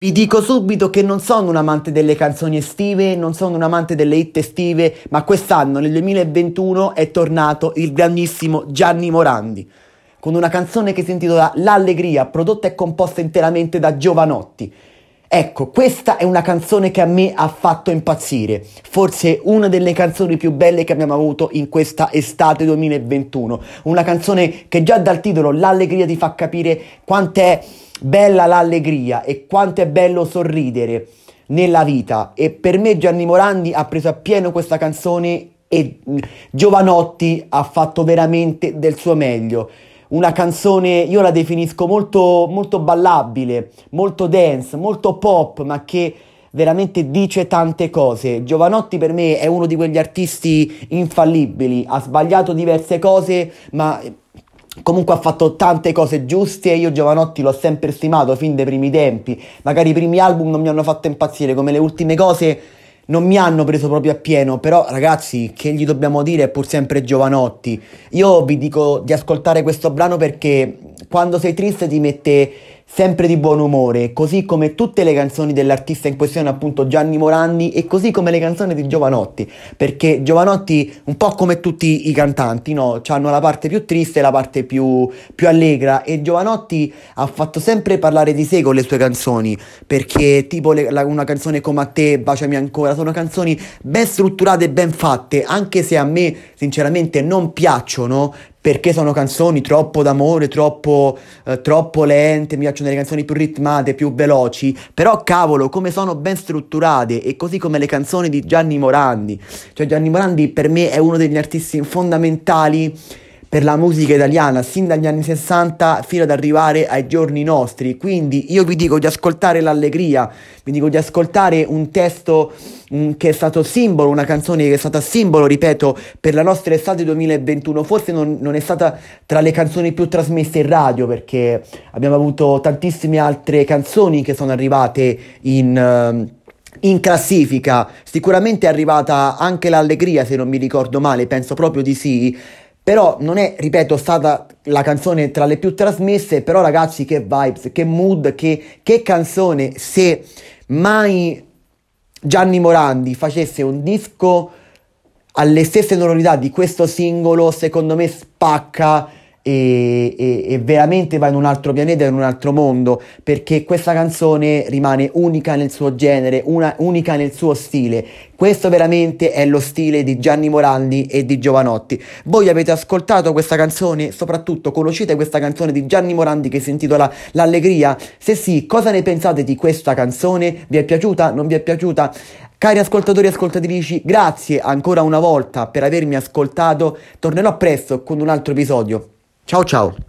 Vi dico subito che non sono un amante delle canzoni estive, non sono un amante delle hit estive, ma quest'anno, nel 2021, è tornato il grandissimo Gianni Morandi, con una canzone che si intitola L'Allegria, prodotta e composta interamente da Giovanotti. Ecco, questa è una canzone che a me ha fatto impazzire, forse una delle canzoni più belle che abbiamo avuto in questa estate 2021, una canzone che già dal titolo L'Allegria ti fa capire quant'è bella l'allegria e quanto è bello sorridere nella vita e per me Gianni Morandi ha preso appieno questa canzone e Giovanotti ha fatto veramente del suo meglio. Una canzone, io la definisco molto, molto ballabile, molto dance, molto pop, ma che veramente dice tante cose. Giovanotti per me è uno di quegli artisti infallibili, ha sbagliato diverse cose, ma Comunque ha fatto tante cose giuste e io Giovanotti l'ho sempre stimato fin dai primi tempi. Magari i primi album non mi hanno fatto impazzire, come le ultime cose non mi hanno preso proprio appieno, però ragazzi, che gli dobbiamo dire è pur sempre Giovanotti. Io vi dico di ascoltare questo brano perché quando sei triste ti mette sempre di buon umore, così come tutte le canzoni dell'artista in questione, appunto Gianni Morandi, e così come le canzoni di Giovanotti, perché Giovanotti, un po' come tutti i cantanti, no? Hanno la parte più triste e la parte più, più allegra, e Giovanotti ha fatto sempre parlare di sé con le sue canzoni, perché tipo le, la, una canzone come a te, Baciami ancora, sono canzoni ben strutturate e ben fatte, anche se a me sinceramente non piacciono, perché sono canzoni troppo d'amore, troppo, eh, troppo lente, mi piacciono delle canzoni più ritmate, più veloci, però cavolo, come sono ben strutturate e così come le canzoni di Gianni Morandi. Cioè Gianni Morandi per me è uno degli artisti fondamentali per la musica italiana sin dagli anni 60 fino ad arrivare ai giorni nostri. Quindi io vi dico di ascoltare l'allegria, vi dico di ascoltare un testo um, che è stato simbolo, una canzone che è stata simbolo, ripeto, per la nostra estate 2021. Forse non, non è stata tra le canzoni più trasmesse in radio perché abbiamo avuto tantissime altre canzoni che sono arrivate in... Uh, in classifica sicuramente è arrivata anche l'allegria se non mi ricordo male penso proprio di sì però non è, ripeto, stata la canzone tra le più trasmesse, però ragazzi che vibes, che mood, che, che canzone, se mai Gianni Morandi facesse un disco alle stesse sonorità di questo singolo, secondo me spacca e, e, e, veramente va in un altro pianeta, in un altro mondo, perché questa canzone rimane unica nel suo genere, una, unica nel suo stile. Questo veramente è lo stile di Gianni Morandi e di Giovanotti. Voi avete ascoltato questa canzone, soprattutto conoscete questa canzone di Gianni Morandi che si intitola L'Allegria? Se sì, cosa ne pensate di questa canzone? Vi è piaciuta? Non vi è piaciuta? Cari ascoltatori e ascoltatrici, grazie ancora una volta per avermi ascoltato. Tornerò presto con un altro episodio. Tchau, tchau.